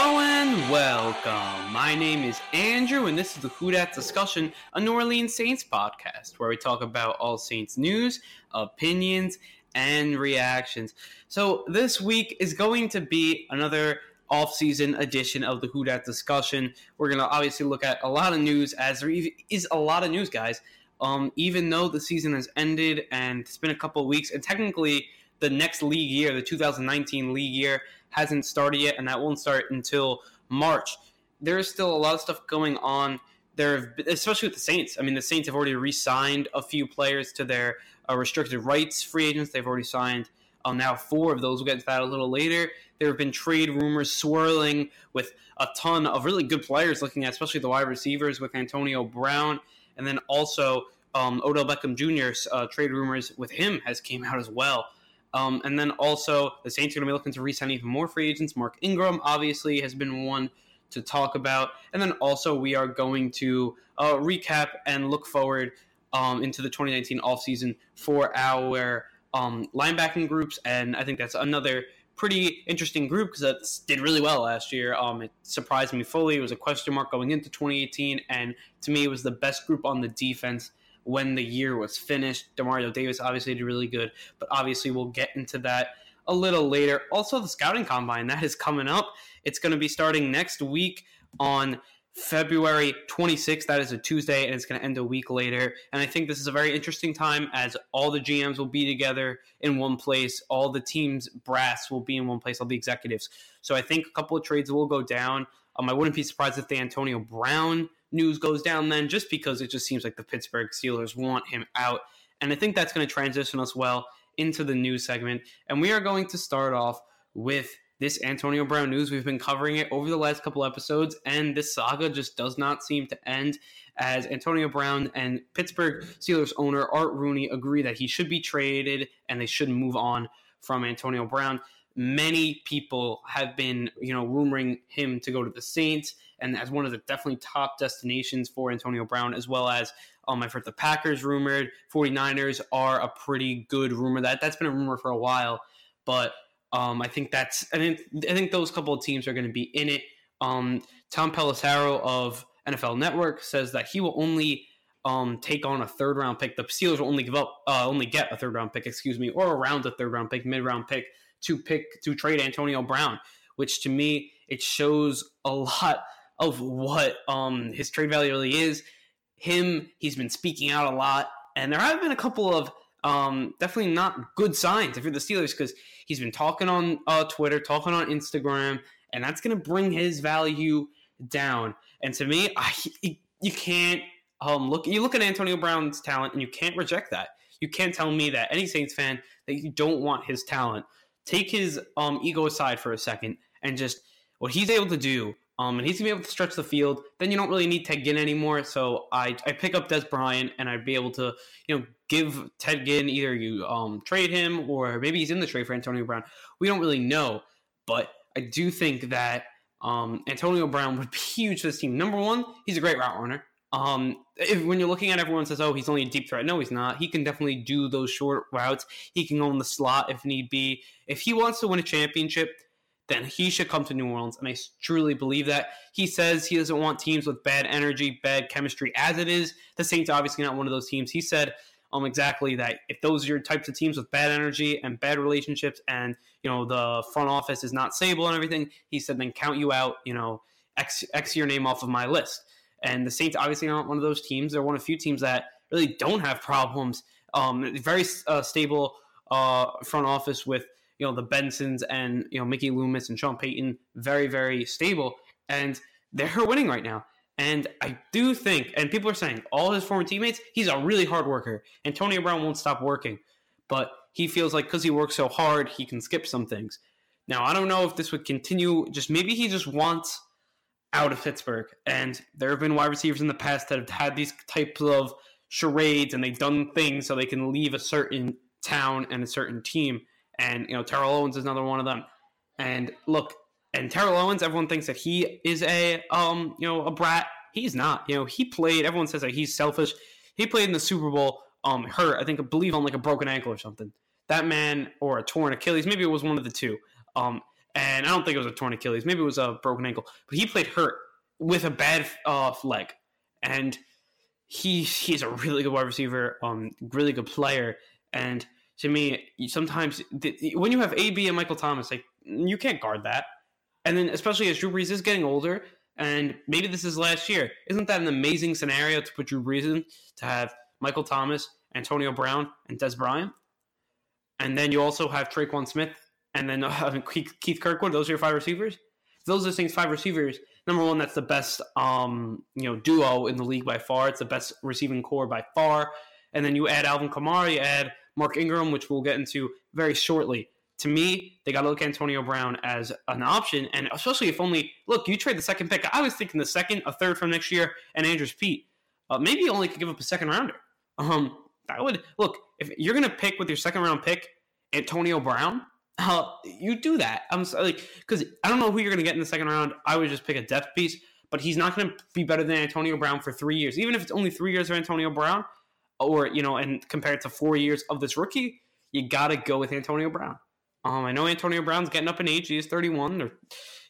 Hello and welcome. My name is Andrew, and this is the Who Dat Discussion, a New Orleans Saints podcast where we talk about all Saints news, opinions, and reactions. So this week is going to be another off-season edition of the Who Dat Discussion. We're going to obviously look at a lot of news, as there is a lot of news, guys. Um, even though the season has ended and it's been a couple weeks, and technically the next league year, the 2019 league year, hasn't started yet, and that won't start until March. There is still a lot of stuff going on there, especially with the Saints. I mean, the Saints have already re-signed a few players to their uh, restricted rights free agents. They've already signed um, now four of those. We'll get into that a little later. There have been trade rumors swirling with a ton of really good players looking at, especially the wide receivers with Antonio Brown, and then also um, Odell Beckham Jr.'s uh, trade rumors with him has came out as well. Um, and then also, the Saints are going to be looking to re-sign even more free agents. Mark Ingram obviously has been one to talk about, and then also we are going to uh, recap and look forward um, into the 2019 offseason for our um, linebacking groups, and I think that's another pretty interesting group because that did really well last year. Um, it surprised me fully. It was a question mark going into 2018, and to me, it was the best group on the defense when the year was finished. Demario Davis obviously did really good, but obviously we'll get into that a little later. Also, the scouting combine that is coming up. It's going to be starting next week on February 26th. That is a Tuesday, and it's going to end a week later. And I think this is a very interesting time as all the GMs will be together in one place. All the teams' brass will be in one place, all the executives. So I think a couple of trades will go down. Um, I wouldn't be surprised if the Antonio Brown news goes down then, just because it just seems like the Pittsburgh Steelers want him out. And I think that's going to transition us well into the news segment. And we are going to start off with this Antonio Brown news. We've been covering it over the last couple episodes, and this saga just does not seem to end as Antonio Brown and Pittsburgh Steelers owner Art Rooney agree that he should be traded and they should move on from Antonio Brown many people have been, you know, rumoring him to go to the Saints and as one of the definitely top destinations for Antonio Brown, as well as um, I've heard the Packers rumored. 49ers are a pretty good rumor. That that's been a rumor for a while, but um, I think that's I think I think those couple of teams are going to be in it. Um, Tom Pelissero of NFL Network says that he will only um, take on a third round pick. The Steelers will only give up, uh, only get a third round pick, excuse me, or around a third round pick, mid round pick to pick to trade Antonio Brown, which to me it shows a lot of what um, his trade value really is. Him, he's been speaking out a lot, and there have been a couple of um, definitely not good signs if you're the Steelers because he's been talking on uh, Twitter, talking on Instagram, and that's going to bring his value down. And to me, I, you can't um, look. You look at Antonio Brown's talent, and you can't reject that. You can't tell me that any Saints fan that you don't want his talent take his um, ego aside for a second and just what he's able to do. Um, and he's gonna be able to stretch the field. Then you don't really need Ted Ginn anymore. So I, I pick up Dez Bryant and I'd be able to you know give Ted Ginn either you um, trade him or maybe he's in the trade for Antonio Brown. We don't really know, but I do think that um, Antonio Brown would be huge for this team. Number one, he's a great route runner. Um, if, when you're looking at everyone says, "Oh, he's only a deep threat," no, he's not. He can definitely do those short routes. He can go in the slot if need be. If he wants to win a championship, then he should come to New Orleans, and I truly believe that. He says he doesn't want teams with bad energy, bad chemistry. As it is, the Saints obviously not one of those teams. He said um exactly that if those are your types of teams with bad energy and bad relationships, and you know the front office is not stable and everything, he said then count you out. You know, x x your name off of my list. And the Saints obviously aren't one of those teams. They're one of a few teams that really don't have problems. Um, very uh, stable uh, front office with you know the Bensons and you know Mickey Loomis and Sean Payton. Very very stable, and they're winning right now. And I do think, and people are saying all his former teammates, he's a really hard worker. Antonio Brown won't stop working, but he feels like because he works so hard, he can skip some things. Now I don't know if this would continue. Just maybe he just wants out of Pittsburgh. And there have been wide receivers in the past that have had these types of charades and they've done things so they can leave a certain town and a certain team. And, you know, Terrell Owens is another one of them. And look, and Terrell Owens, everyone thinks that he is a, um, you know, a brat. He's not. You know, he played, everyone says that he's selfish. He played in the Super Bowl, um, hurt, I think, I believe on like a broken ankle or something. That man, or a torn Achilles, maybe it was one of the two. Um, and I don't think it was a torn Achilles. Maybe it was a broken ankle, but he played hurt with a bad uh, leg, and he he's a really good wide receiver, um, really good player, and to me, sometimes when you have AB and Michael Thomas, like you can't guard that, and then especially as Drew Brees is getting older, and maybe this is last year, isn't that an amazing scenario to put Drew Brees in to have Michael Thomas, Antonio Brown, and Dez Bryant, and then you also have Tre'Quan Smith, and then uh, Keith Kirkwood. Those are your five receivers. Those are things five receivers number one, that's the best um, you know duo in the league by far. It's the best receiving corps by far. And then you add Alvin Kamara, you add Mark Ingram, which we'll get into very shortly. To me, they got to look Antonio Brown as an option, and especially if only look, you trade the second pick. I was thinking the second, a third from next year, and Andrus Peat. Uh, maybe you only could give up a second rounder. Um, I would look if you're going to pick with your second round pick Antonio Brown uh, you do that. I'm sorry, like because I don't know who you're going to get in the second round. I would just pick a depth piece, but he's not going to be better than Antonio Brown for three years, even if it's only three years of Antonio Brown, or you know, and compared to four years of this rookie, you got to go with Antonio Brown. Um, I know Antonio Brown's getting up in age; he's 31, or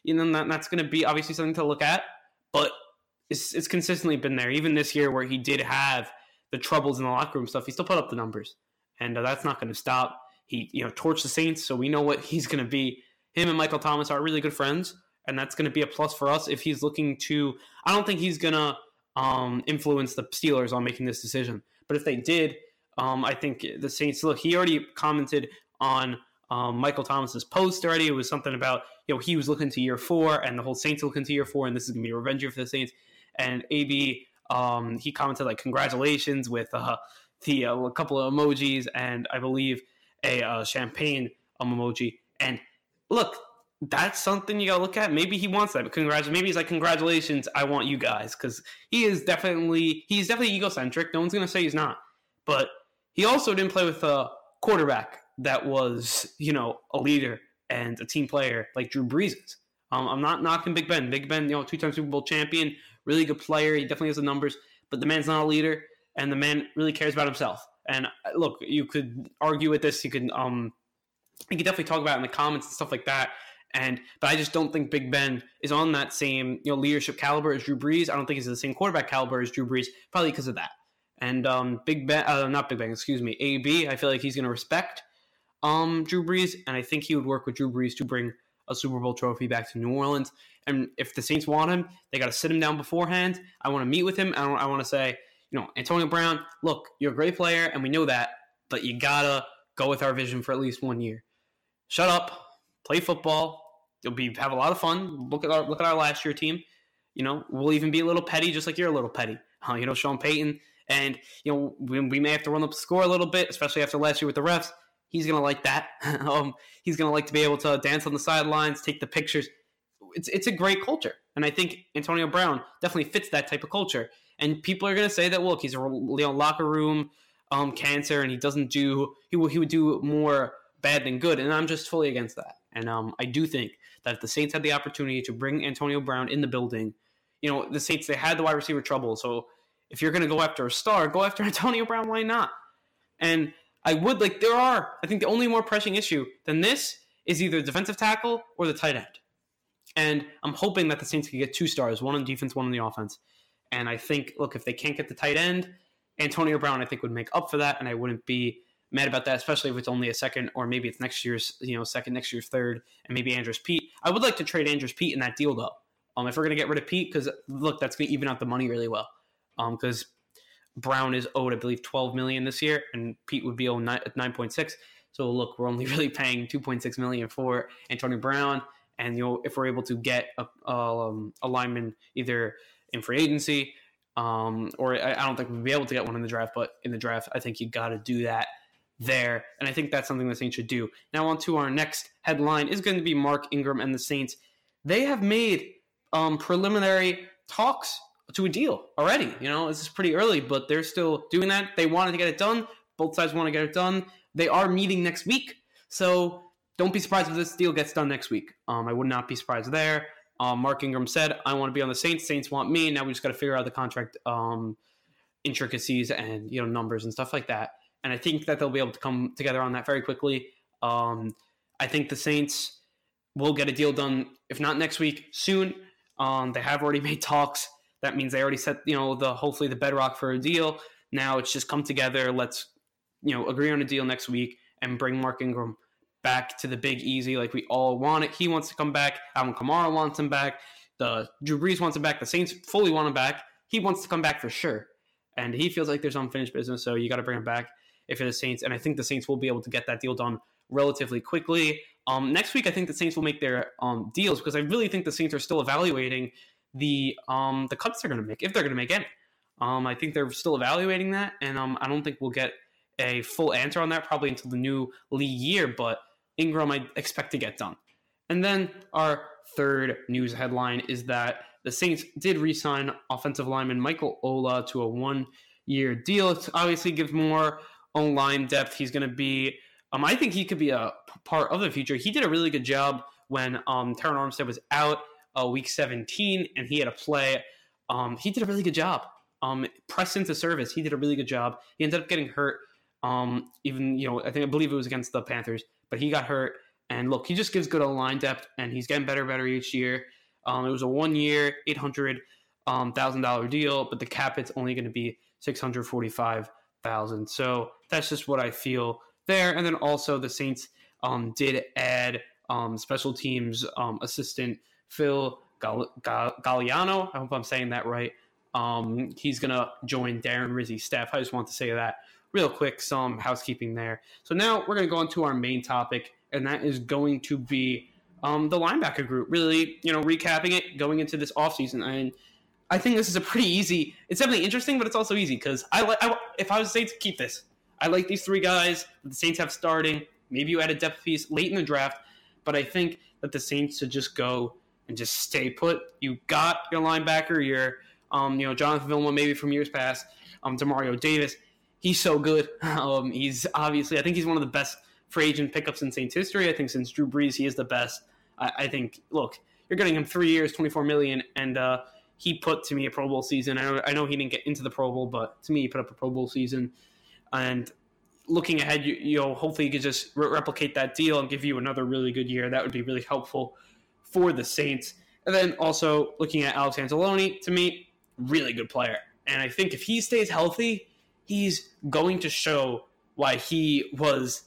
you know, that, that's going to be obviously something to look at, but it's, it's consistently been there. Even this year, where he did have the troubles in the locker room stuff, he still put up the numbers, and uh, that's not going to stop. He, you know, torched the Saints, so we know what he's going to be. Him and Michael Thomas are really good friends, and that's going to be a plus for us if he's looking to. I don't think he's going to um, influence the Steelers on making this decision, but if they did, um, I think the Saints. Look, he already commented on um, Michael Thomas's post already. It was something about you know he was looking to year four, and the whole Saints looking to year four, and this is going to be a revenge year for the Saints. And AB, um, he commented like congratulations with uh, the uh, a couple of emojis, and I believe a uh, champagne um, emoji. And look, that's something you gotta look at. Maybe he wants that. But congratulations. Maybe he's like, congratulations. I want you guys because he is definitely he's definitely egocentric. No one's gonna say he's not. But he also didn't play with a quarterback that was you know a leader and a team player like Drew Brees is. Um, I'm not knocking Big Ben. Big Ben, you know, two-time Super Bowl champion, really good player. He definitely has the numbers, but the man's not a leader, and the man really cares about himself. And uh, look, you could argue with this. You could um, you could definitely talk about it in the comments and stuff like that. And but I just don't think Big Ben is on that same you know leadership caliber as Drew Brees. I don't think he's the same quarterback caliber as Drew Brees, probably because of that. And um, Big Ben, uh, not Big Ben, excuse me, AB. I feel like he's going to respect um, Drew Brees, and I think he would work with Drew Brees to bring a Super Bowl trophy back to New Orleans. And if the Saints want him, they got to sit him down beforehand. I want to meet with him. I, I want to say, you know, Antonio Brown, look, you're a great player, and we know that, but you gotta go with our vision for at least one year. Shut up, play football. You'll be have a lot of fun. Look at our look at our last year team. You know, we'll even be a little petty, just like you're a little petty. You know, Sean Payton, and you know, we, we, may have to run up the score a little bit, especially after last year with the refs. He's gonna like that. um, he's gonna like to be able to dance on the sidelines, take the pictures. It's it's a great culture, and I think Antonio Brown definitely fits that type of culture and people are going to say that look, he's a you know, locker room um, cancer, and he doesn't do he he would do more bad than good, and I'm just fully against that. And um, I do think that if the Saints had the opportunity to bring Antonio Brown in the building, you know, the Saints they had the wide receiver trouble, so if you're going to go after a star, go after Antonio Brown. Why not? And I would like there are. I think the only more pressing issue than this is either defensive tackle or the tight end. And I'm hoping that the Saints can get two stars, one on defense, one on the offense. And I think, look, if they can't get the tight end, Antonio Brown, I think, would make up for that, and I wouldn't be mad about that, especially if it's only a second, or maybe it's next year's, you know, second, next year's third, and maybe Andrus Peat. I would like to trade Andrus Peat in that deal, though. Um, if we're gonna get rid of Peat, because look, that's gonna even out the money really well. Um, because Brown is owed, I believe, twelve million this year, and Peat would be owed nine point six. So look, we're only really paying two point six million for Antonio Brown, and you know, if we're able to get a, um, a lineman either in free agency. Um, or I, I don't think we'll be able to get one in the draft, but in the draft, I think you got to do that there. And I think that's something the Saints should do. Now, on to our next headline is going to be Mark Ingram and the Saints. They have made um, preliminary talks to a deal already. You know, this is pretty early, but they're still doing that. They wanted to get it done. Both sides want to get it done. They are meeting next week. So don't be surprised if this deal gets done next week. Um, I would not be surprised there. Um, Mark Ingram said, "I want to be on the Saints. Saints want me. Now we just got to figure out the contract um, intricacies and you know numbers and stuff like that." And I think that they'll be able to come together on that very quickly. Um, I think the Saints we'll get a deal done. If not next week, soon. Um, they have already made talks. That means they already set you know the hopefully the bedrock for a deal. Now it's just come together. Let's you know agree on a deal next week and bring Mark Ingram back to the Big Easy like we all want it. He wants to come back. Alvin Kamara wants him back. The Drew Brees wants him back. The Saints fully want him back. He wants to come back for sure, and he feels like there's unfinished business. So you got to bring him back if you're the Saints. And I think the Saints will be able to get that deal done relatively quickly. Um, next week, I think the Saints will make their um, deals because I really think the Saints are still evaluating the um, the cuts they're going to make if they're going to make any. Um, I think they're still evaluating that, and um, I don't think we'll get a full answer on that probably until the new league year. But Ingram, I expect to get done. And then our third news headline is that the Saints did re-sign offensive lineman Michael Ola to a one-year deal. It obviously gives more on line depth. He's going to be, um, I think he could be a part of the future. He did a really good job when um, Terron Armstead was out uh, week 17 and he had a play. Um, he did a really good job. Um, pressed into service. He did a really good job. He ended up getting hurt. Um, even you know, I think I believe it was against the Panthers, but he got hurt. And look, he just gives good line depth, and he's getting better, better each year. Um, it was a one-year, eight hundred um, thousand dollar deal, but the cap it's only going to be six hundred forty-five thousand. So that's just what I feel there. And then also the Saints um, did add um, special teams um, assistant Phil Galiano. I hope I'm saying that right. Um, he's to join Darren Rizzi's staff. I just want to say that real quick, some housekeeping there. So now we're going to go into our main topic, and that is going to be um, the linebacker group. Really, you know, recapping it going into this offseason. And I think this is a pretty easy. It's definitely interesting, but it's also easy because I like. If I was to keep this, I like these three guys that the Saints have starting. Maybe you add a depth piece late in the draft, but I think that the Saints should just go and just stay put. You got your linebacker, your um, you know Jonathan Vilma maybe from years past, um, Demario Davis. He's so good. Um, he's obviously I think he's one of the best free agent pickups in Saints history. I think since Drew Brees, he is the best. I, I think. Look, you're getting him three years, twenty four million, and uh, he put to me a Pro Bowl season. I know, I know he didn't get into the Pro Bowl, but to me, he put up a Pro Bowl season. And looking ahead, you, you know, hopefully you could just re- replicate that deal and give you another really good year. That would be really helpful for the Saints. And then also looking at Alex Anzalone, to me, really good player. And I think if he stays healthy, he's going to show why he was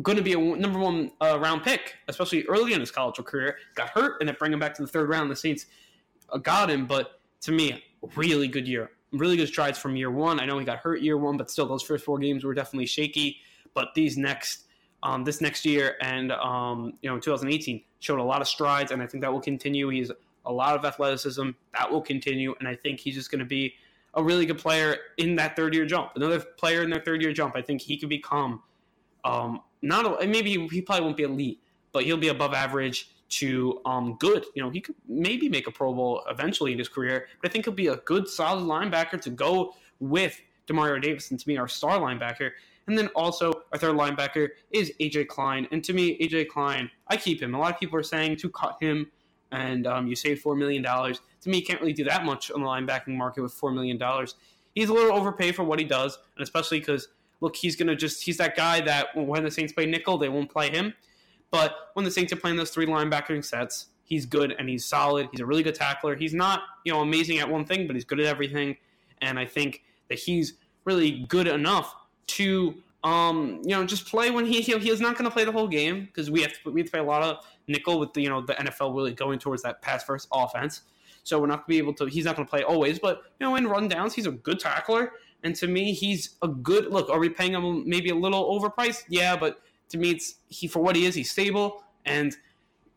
going to be a number one uh, round pick, especially early in his college career. Got hurt and then bring him back to the third round. The Saints uh, got him, but to me, really good year. Really good strides from year one. I know he got hurt year one, but still, those first four games were definitely shaky. But these next, um, this next year and um, you know, 2018 showed a lot of strides, and I think that will continue. He's a lot of athleticism that will continue, and I think he's just going to be a really good player in that third year jump. Another player in their third year jump. I think he could become um, not a, maybe he probably won't be elite, but he'll be above average to um, good. You know, he could maybe make a Pro Bowl eventually in his career, but I think he'll be a good, solid linebacker to go with Demario Davis, and to me, our star linebacker. And then also our third linebacker is AJ Klein, and to me, AJ Klein, I keep him. A lot of people are saying to cut him, and um, you save four million dollars. To me, you can't really do that much on the linebacking market with four million dollars. He's a little overpaid for what he does, and especially because look, he's gonna just he's that guy that when the Saints play nickel, they won't play him. But when the Saints are playing those three linebacking sets, he's good and he's solid. He's a really good tackler. He's not, you know, amazing at one thing, but he's good at everything. And I think that he's really good enough to, um, you know, just play when he he, he's not going to play the whole game because we have to we have to play a lot of nickel with the you know the NFL really going towards that pass first offense. So we're not going to be able to. He's not going to play always, but you know, in rundowns, he's a good tackler. And to me, he's a good look. Are we paying him maybe a little overpriced? Yeah, but to me, it's he for what he is. He's stable and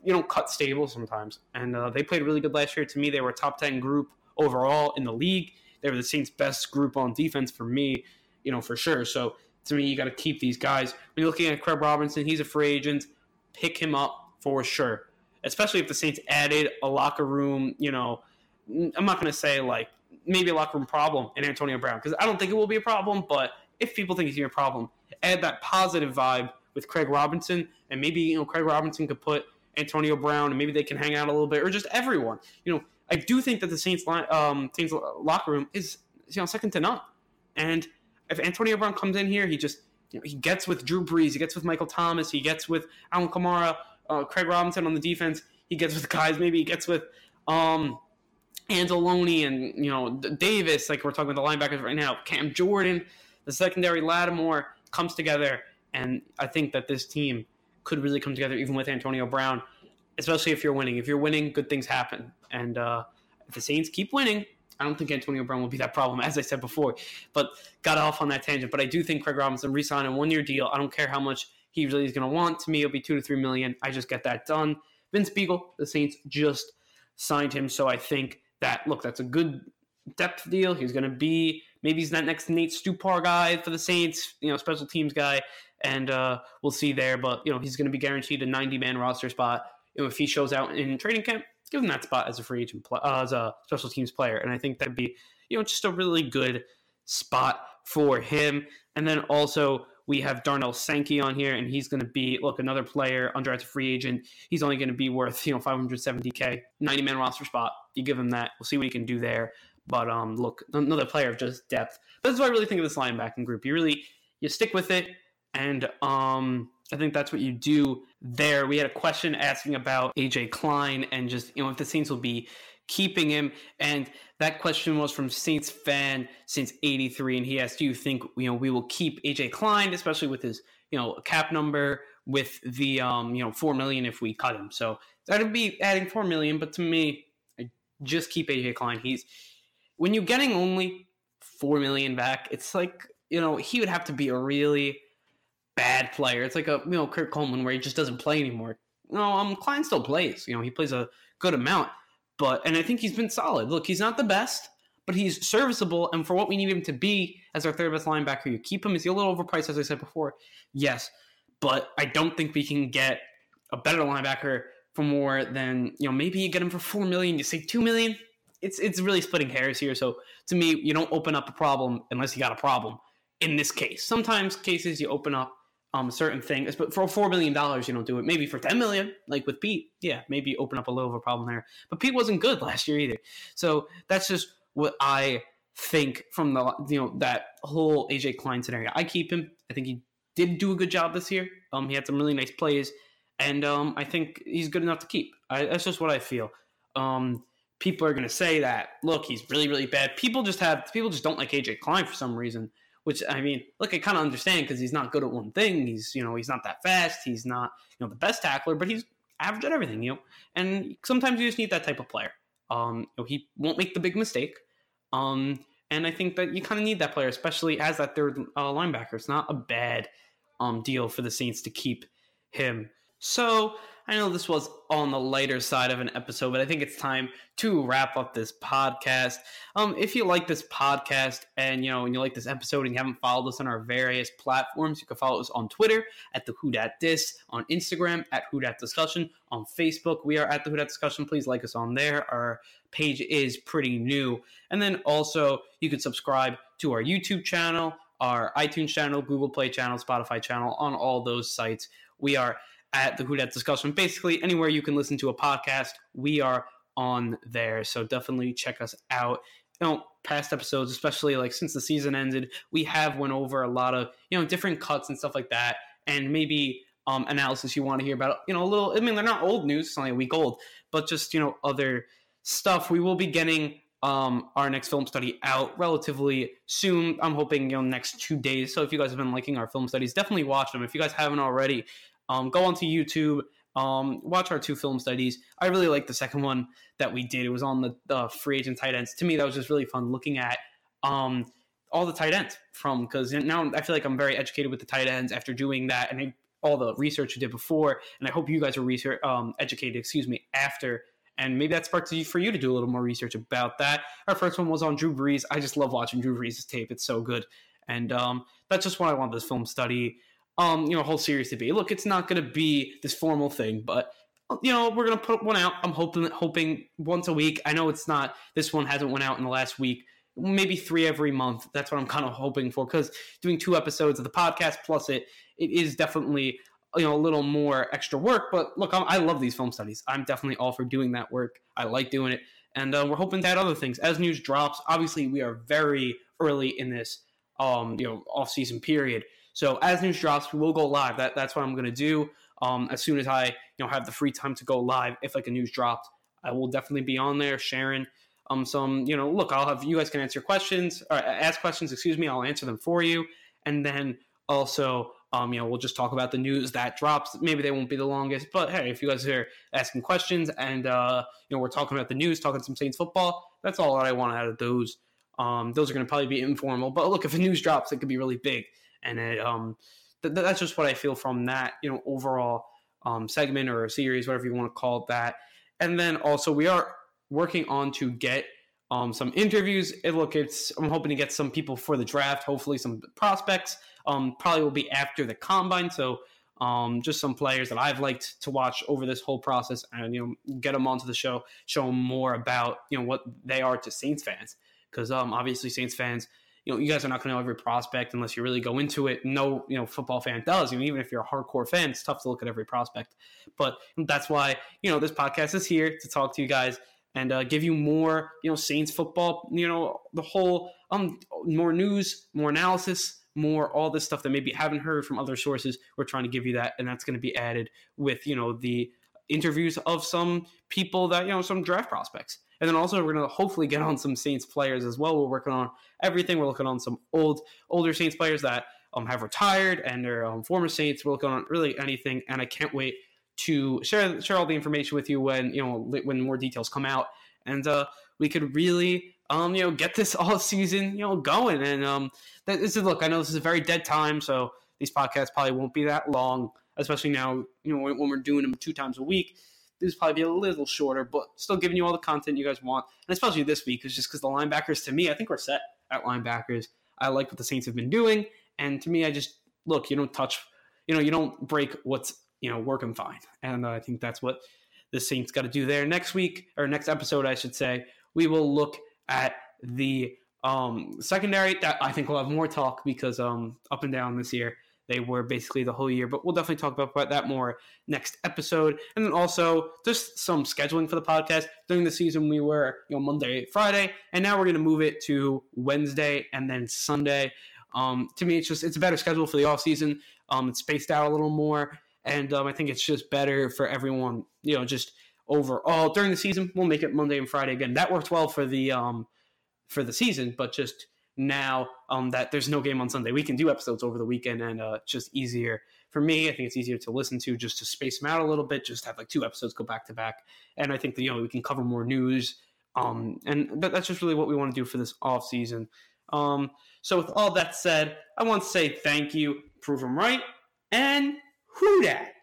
you know cut stable sometimes. And uh, they played really good last year. To me, they were a top ten group overall in the league. They were the Saints' best group on defense for me, you know for sure. So to me, you got to keep these guys. When you're looking at Craig Robertson, he's a free agent. Pick him up for sure. Especially if the Saints added a locker room, you know, I'm not going to say like maybe a locker room problem in Antonio Brown because I don't think it will be a problem, but if people think he's going to be a problem, add that positive vibe with Craig Robertson, and maybe you know Craig Robertson could put Antonio Brown, and maybe they can hang out a little bit, or just everyone. You know, I do think that the Saints um, Saints locker room is you know second to none, and if Antonio Brown comes in here, he just you know, he gets with Drew Brees, he gets with Michael Thomas, he gets with Alvin Kamara, uh, Craig Robertson on the defense. He gets with guys. Maybe he gets with um, and you know Davis. Like we're talking about the linebackers right now. Cam Jordan, the secondary Lattimore comes together, and I think that this team could really come together even with Antonio Brown, especially if you're winning. If you're winning, good things happen. And uh, if the Saints keep winning, I don't think Antonio Brown will be that problem, as I said before. But got off on that tangent. But I do think Craig Robertson re-sign a one-year deal. I don't care how much he really is going to want. To me, it'll be two to three million. I just get that done. Vince Biegel, the Saints just signed him, so I think that look, that's a good depth deal. He's going to be maybe he's that next Nate Stupar guy for the Saints, you know, special teams guy, and uh, we'll see there. But you know, he's going to be guaranteed a 90 man roster spot. You know, if he shows out in training camp, give him that spot as a free agent, uh, as a special teams player, and I think that'd be you know just a really good spot for him. And then also we have Darnell Sankey on here, and he's going to be look another player undrafted free agent. He's only going to be worth you know 570k, 90 man roster spot. You give him that, we'll see what he can do there. But um, look, another player of just depth. That's what I really think of this linebacking group. You really you stick with it, and um, I think that's what you do there. We had a question asking about AJ Klein and just you know if the Saints will be keeping him, and that question was from Saints fan since '83, and he asked, "Do you think you know we will keep AJ Klein, especially with his you know cap number with the um you know four million if we cut him?" So that'd be adding four million, but to me, I just keep AJ Klein. He's when you're getting only four million back, it's like you know he would have to be a really bad player. It's like a you know Kurt Coleman where he just doesn't play anymore. No, um, Klein still plays. You know, he plays a good amount, but and I think he's been solid. Look, he's not the best, but he's serviceable. And for what we need him to be as our third best linebacker, you keep him. Is he a little overpriced, as I said before? Yes, but I don't think we can get a better linebacker for more than you know. Maybe you get him for four million. You say two million. It's it's really splitting hairs here. So to me, you don't open up a problem unless you got a problem. In this case, sometimes cases you open up um certain things. But for four million dollars, you don't do it. Maybe for ten million, like with Peat, yeah, maybe open up a little of a problem there. But Peat wasn't good last year either. So that's just what I think from the you know that whole AJ Klein scenario. I keep him. I think he did do a good job this year. Um, he had some really nice plays, and um, I think he's good enough to keep. I, that's just what I feel. Um, people are going to say that look, he's really really bad. People just have people just don't like AJ Klein for some reason. Which I mean, look, I kind of understand because he's not good at one thing. He's you know he's not that fast. He's not you know the best tackler, but he's average at everything. You know, and sometimes you just need that type of player. Um, you know, he won't make the big mistake. Um, and I think that you kind of need that player, especially as that third uh, linebacker. It's not a bad um, deal for the Saints to keep him. So I know this was on the lighter side of an episode, but I think it's time to wrap up this podcast. Um, if you like this podcast and you know, and you like this episode and you haven't followed us on our various platforms, you can follow us on Twitter at the Who Dat Dis, on Instagram at Who Dat Discussion, on Facebook we are at the Who Dat Discussion. Please like us on there. Our page is pretty new, and then also you can subscribe to our YouTube channel, our iTunes channel, Google Play channel, Spotify channel, on all those sites. We are at the Who Dat Discussion. Basically, anywhere you can listen to a podcast, we are on there. So definitely check us out. You know, past episodes, especially like since the season ended, we have went over a lot of you know different cuts and stuff like that, and maybe um, analysis you want to hear about. You know, a little. I mean, they're not old news; it's only a week old, but just you know other stuff. We will be getting um, our next film study out relatively soon. I'm hoping you know next two days. So if you guys have been liking our film studies, definitely watch them. If you guys haven't already, um, go onto YouTube, um, watch our two film studies. I really like the second one that we did. It was on the, the free agent tight ends. To me, that was just really fun looking at um, all the tight ends from because now I feel like I'm very educated with the tight ends after doing that and I, all the research you did before. And I hope you guys are research um, educated, excuse me, after. And maybe that sparks you for you to do a little more research about that. Our first one was on Drew Brees. I just love watching Drew Brees' tape. It's so good. And um, that's just what I want this film study um, you know, a whole series to be. Look, it's not going to be this formal thing, but you know, we're going to put one out. I'm hoping hoping once a week. I know it's not this one hasn't went out in the last week. Maybe three every month. That's what I'm kind of hoping for because doing two episodes of the podcast plus it, it is definitely you know a little more extra work. But look, I'm, i love these film studies. I'm definitely all for doing that work. I like doing it, and uh, we're hoping to add other things as news drops. Obviously, we are very early in this um, you know off season period. So as news drops, we will go live. That that's what I'm going to do. Um, as soon as I you know have the free time to go live if like a news dropped. I will definitely be on there sharing um some you know look I'll have you guys can answer questions or ask questions excuse me I'll answer them for you and then also um, you know, we'll just talk about the news that drops. Maybe they won't be the longest, but hey, if you guys are asking questions and uh, you know we're talking about the news, talking some Saints football, that's all that I want out of those. Um, those are going to probably be informal, but look, if a news drops, it could be really big, and it, um, th- that's just what I feel from that. You know, overall um, segment or a series, whatever you want to call it, that. And then also we are working on to get um, some interviews. It, look, it's I'm hoping to get some people for the draft. Hopefully, some prospects. Um, probably will be after the combine. So um, just some players that I've liked to watch over this whole process, and you know, get them onto the show, show them more about you know what they are to Saints fans. Because um, obviously, Saints fans, you know, you guys are not going to know every prospect unless you really go into it. No, you know, football fan does. You know, even if you're a hardcore fan, it's tough to look at every prospect. But that's why you know this podcast is here to talk to you guys and uh, give you more, you know, Saints football, you know, the whole um more news, more analysis, more all this stuff that maybe you haven't heard from other sources. We're trying to give you that, and that's going to be added with you know the interviews of some people that you know some draft prospects. And then also we're going to hopefully get on some Saints players as well. We're working on everything. We're looking on some old older Saints players that um, have retired and are um, former Saints. We're looking on really anything, and I can't wait to share share all the information with you when you know when more details come out, and uh, we could really um, you know, get this all season, you know, going. And um, this is look, I know this is a very dead time, so these podcasts probably won't be that long, especially now, you know, when we're doing them two times a week. This probably be a little shorter, but still giving you all the content you guys want, and especially this week is just because the linebackers, to me, I think we're set at linebackers. I like what the Saints have been doing, and to me, I just look, you don't touch, you know, you don't break what's you know working fine, and uh, I think that's what the Saints got to do there. Next week or next episode, I should say, we will look at the um, secondary. That I think we'll have more talk because um, up and down this year they were basically the whole year. But we'll definitely talk about that more next episode. And then also just some scheduling for the podcast. During the season, we were you know Monday, Friday, and now we're going to move it to Wednesday and then Sunday. Um, to me, it's just it's a better schedule for the off season. Um, it's spaced out a little more, and um, I think it's just better for everyone. You know, just overall during the season. We'll make it Monday and Friday again. That worked well for the um, for the season, but just now um, that there's no game on Sunday, we can do episodes over the weekend, and uh, just easier for me. I think it's easier to listen to just to space them out a little bit, just have like two episodes go back to back, and I think that you know we can cover more news. Um, and that, that's just really what we want to do for this off season. Um, so with all that said, I want to say thank you, prove them right, and who dat.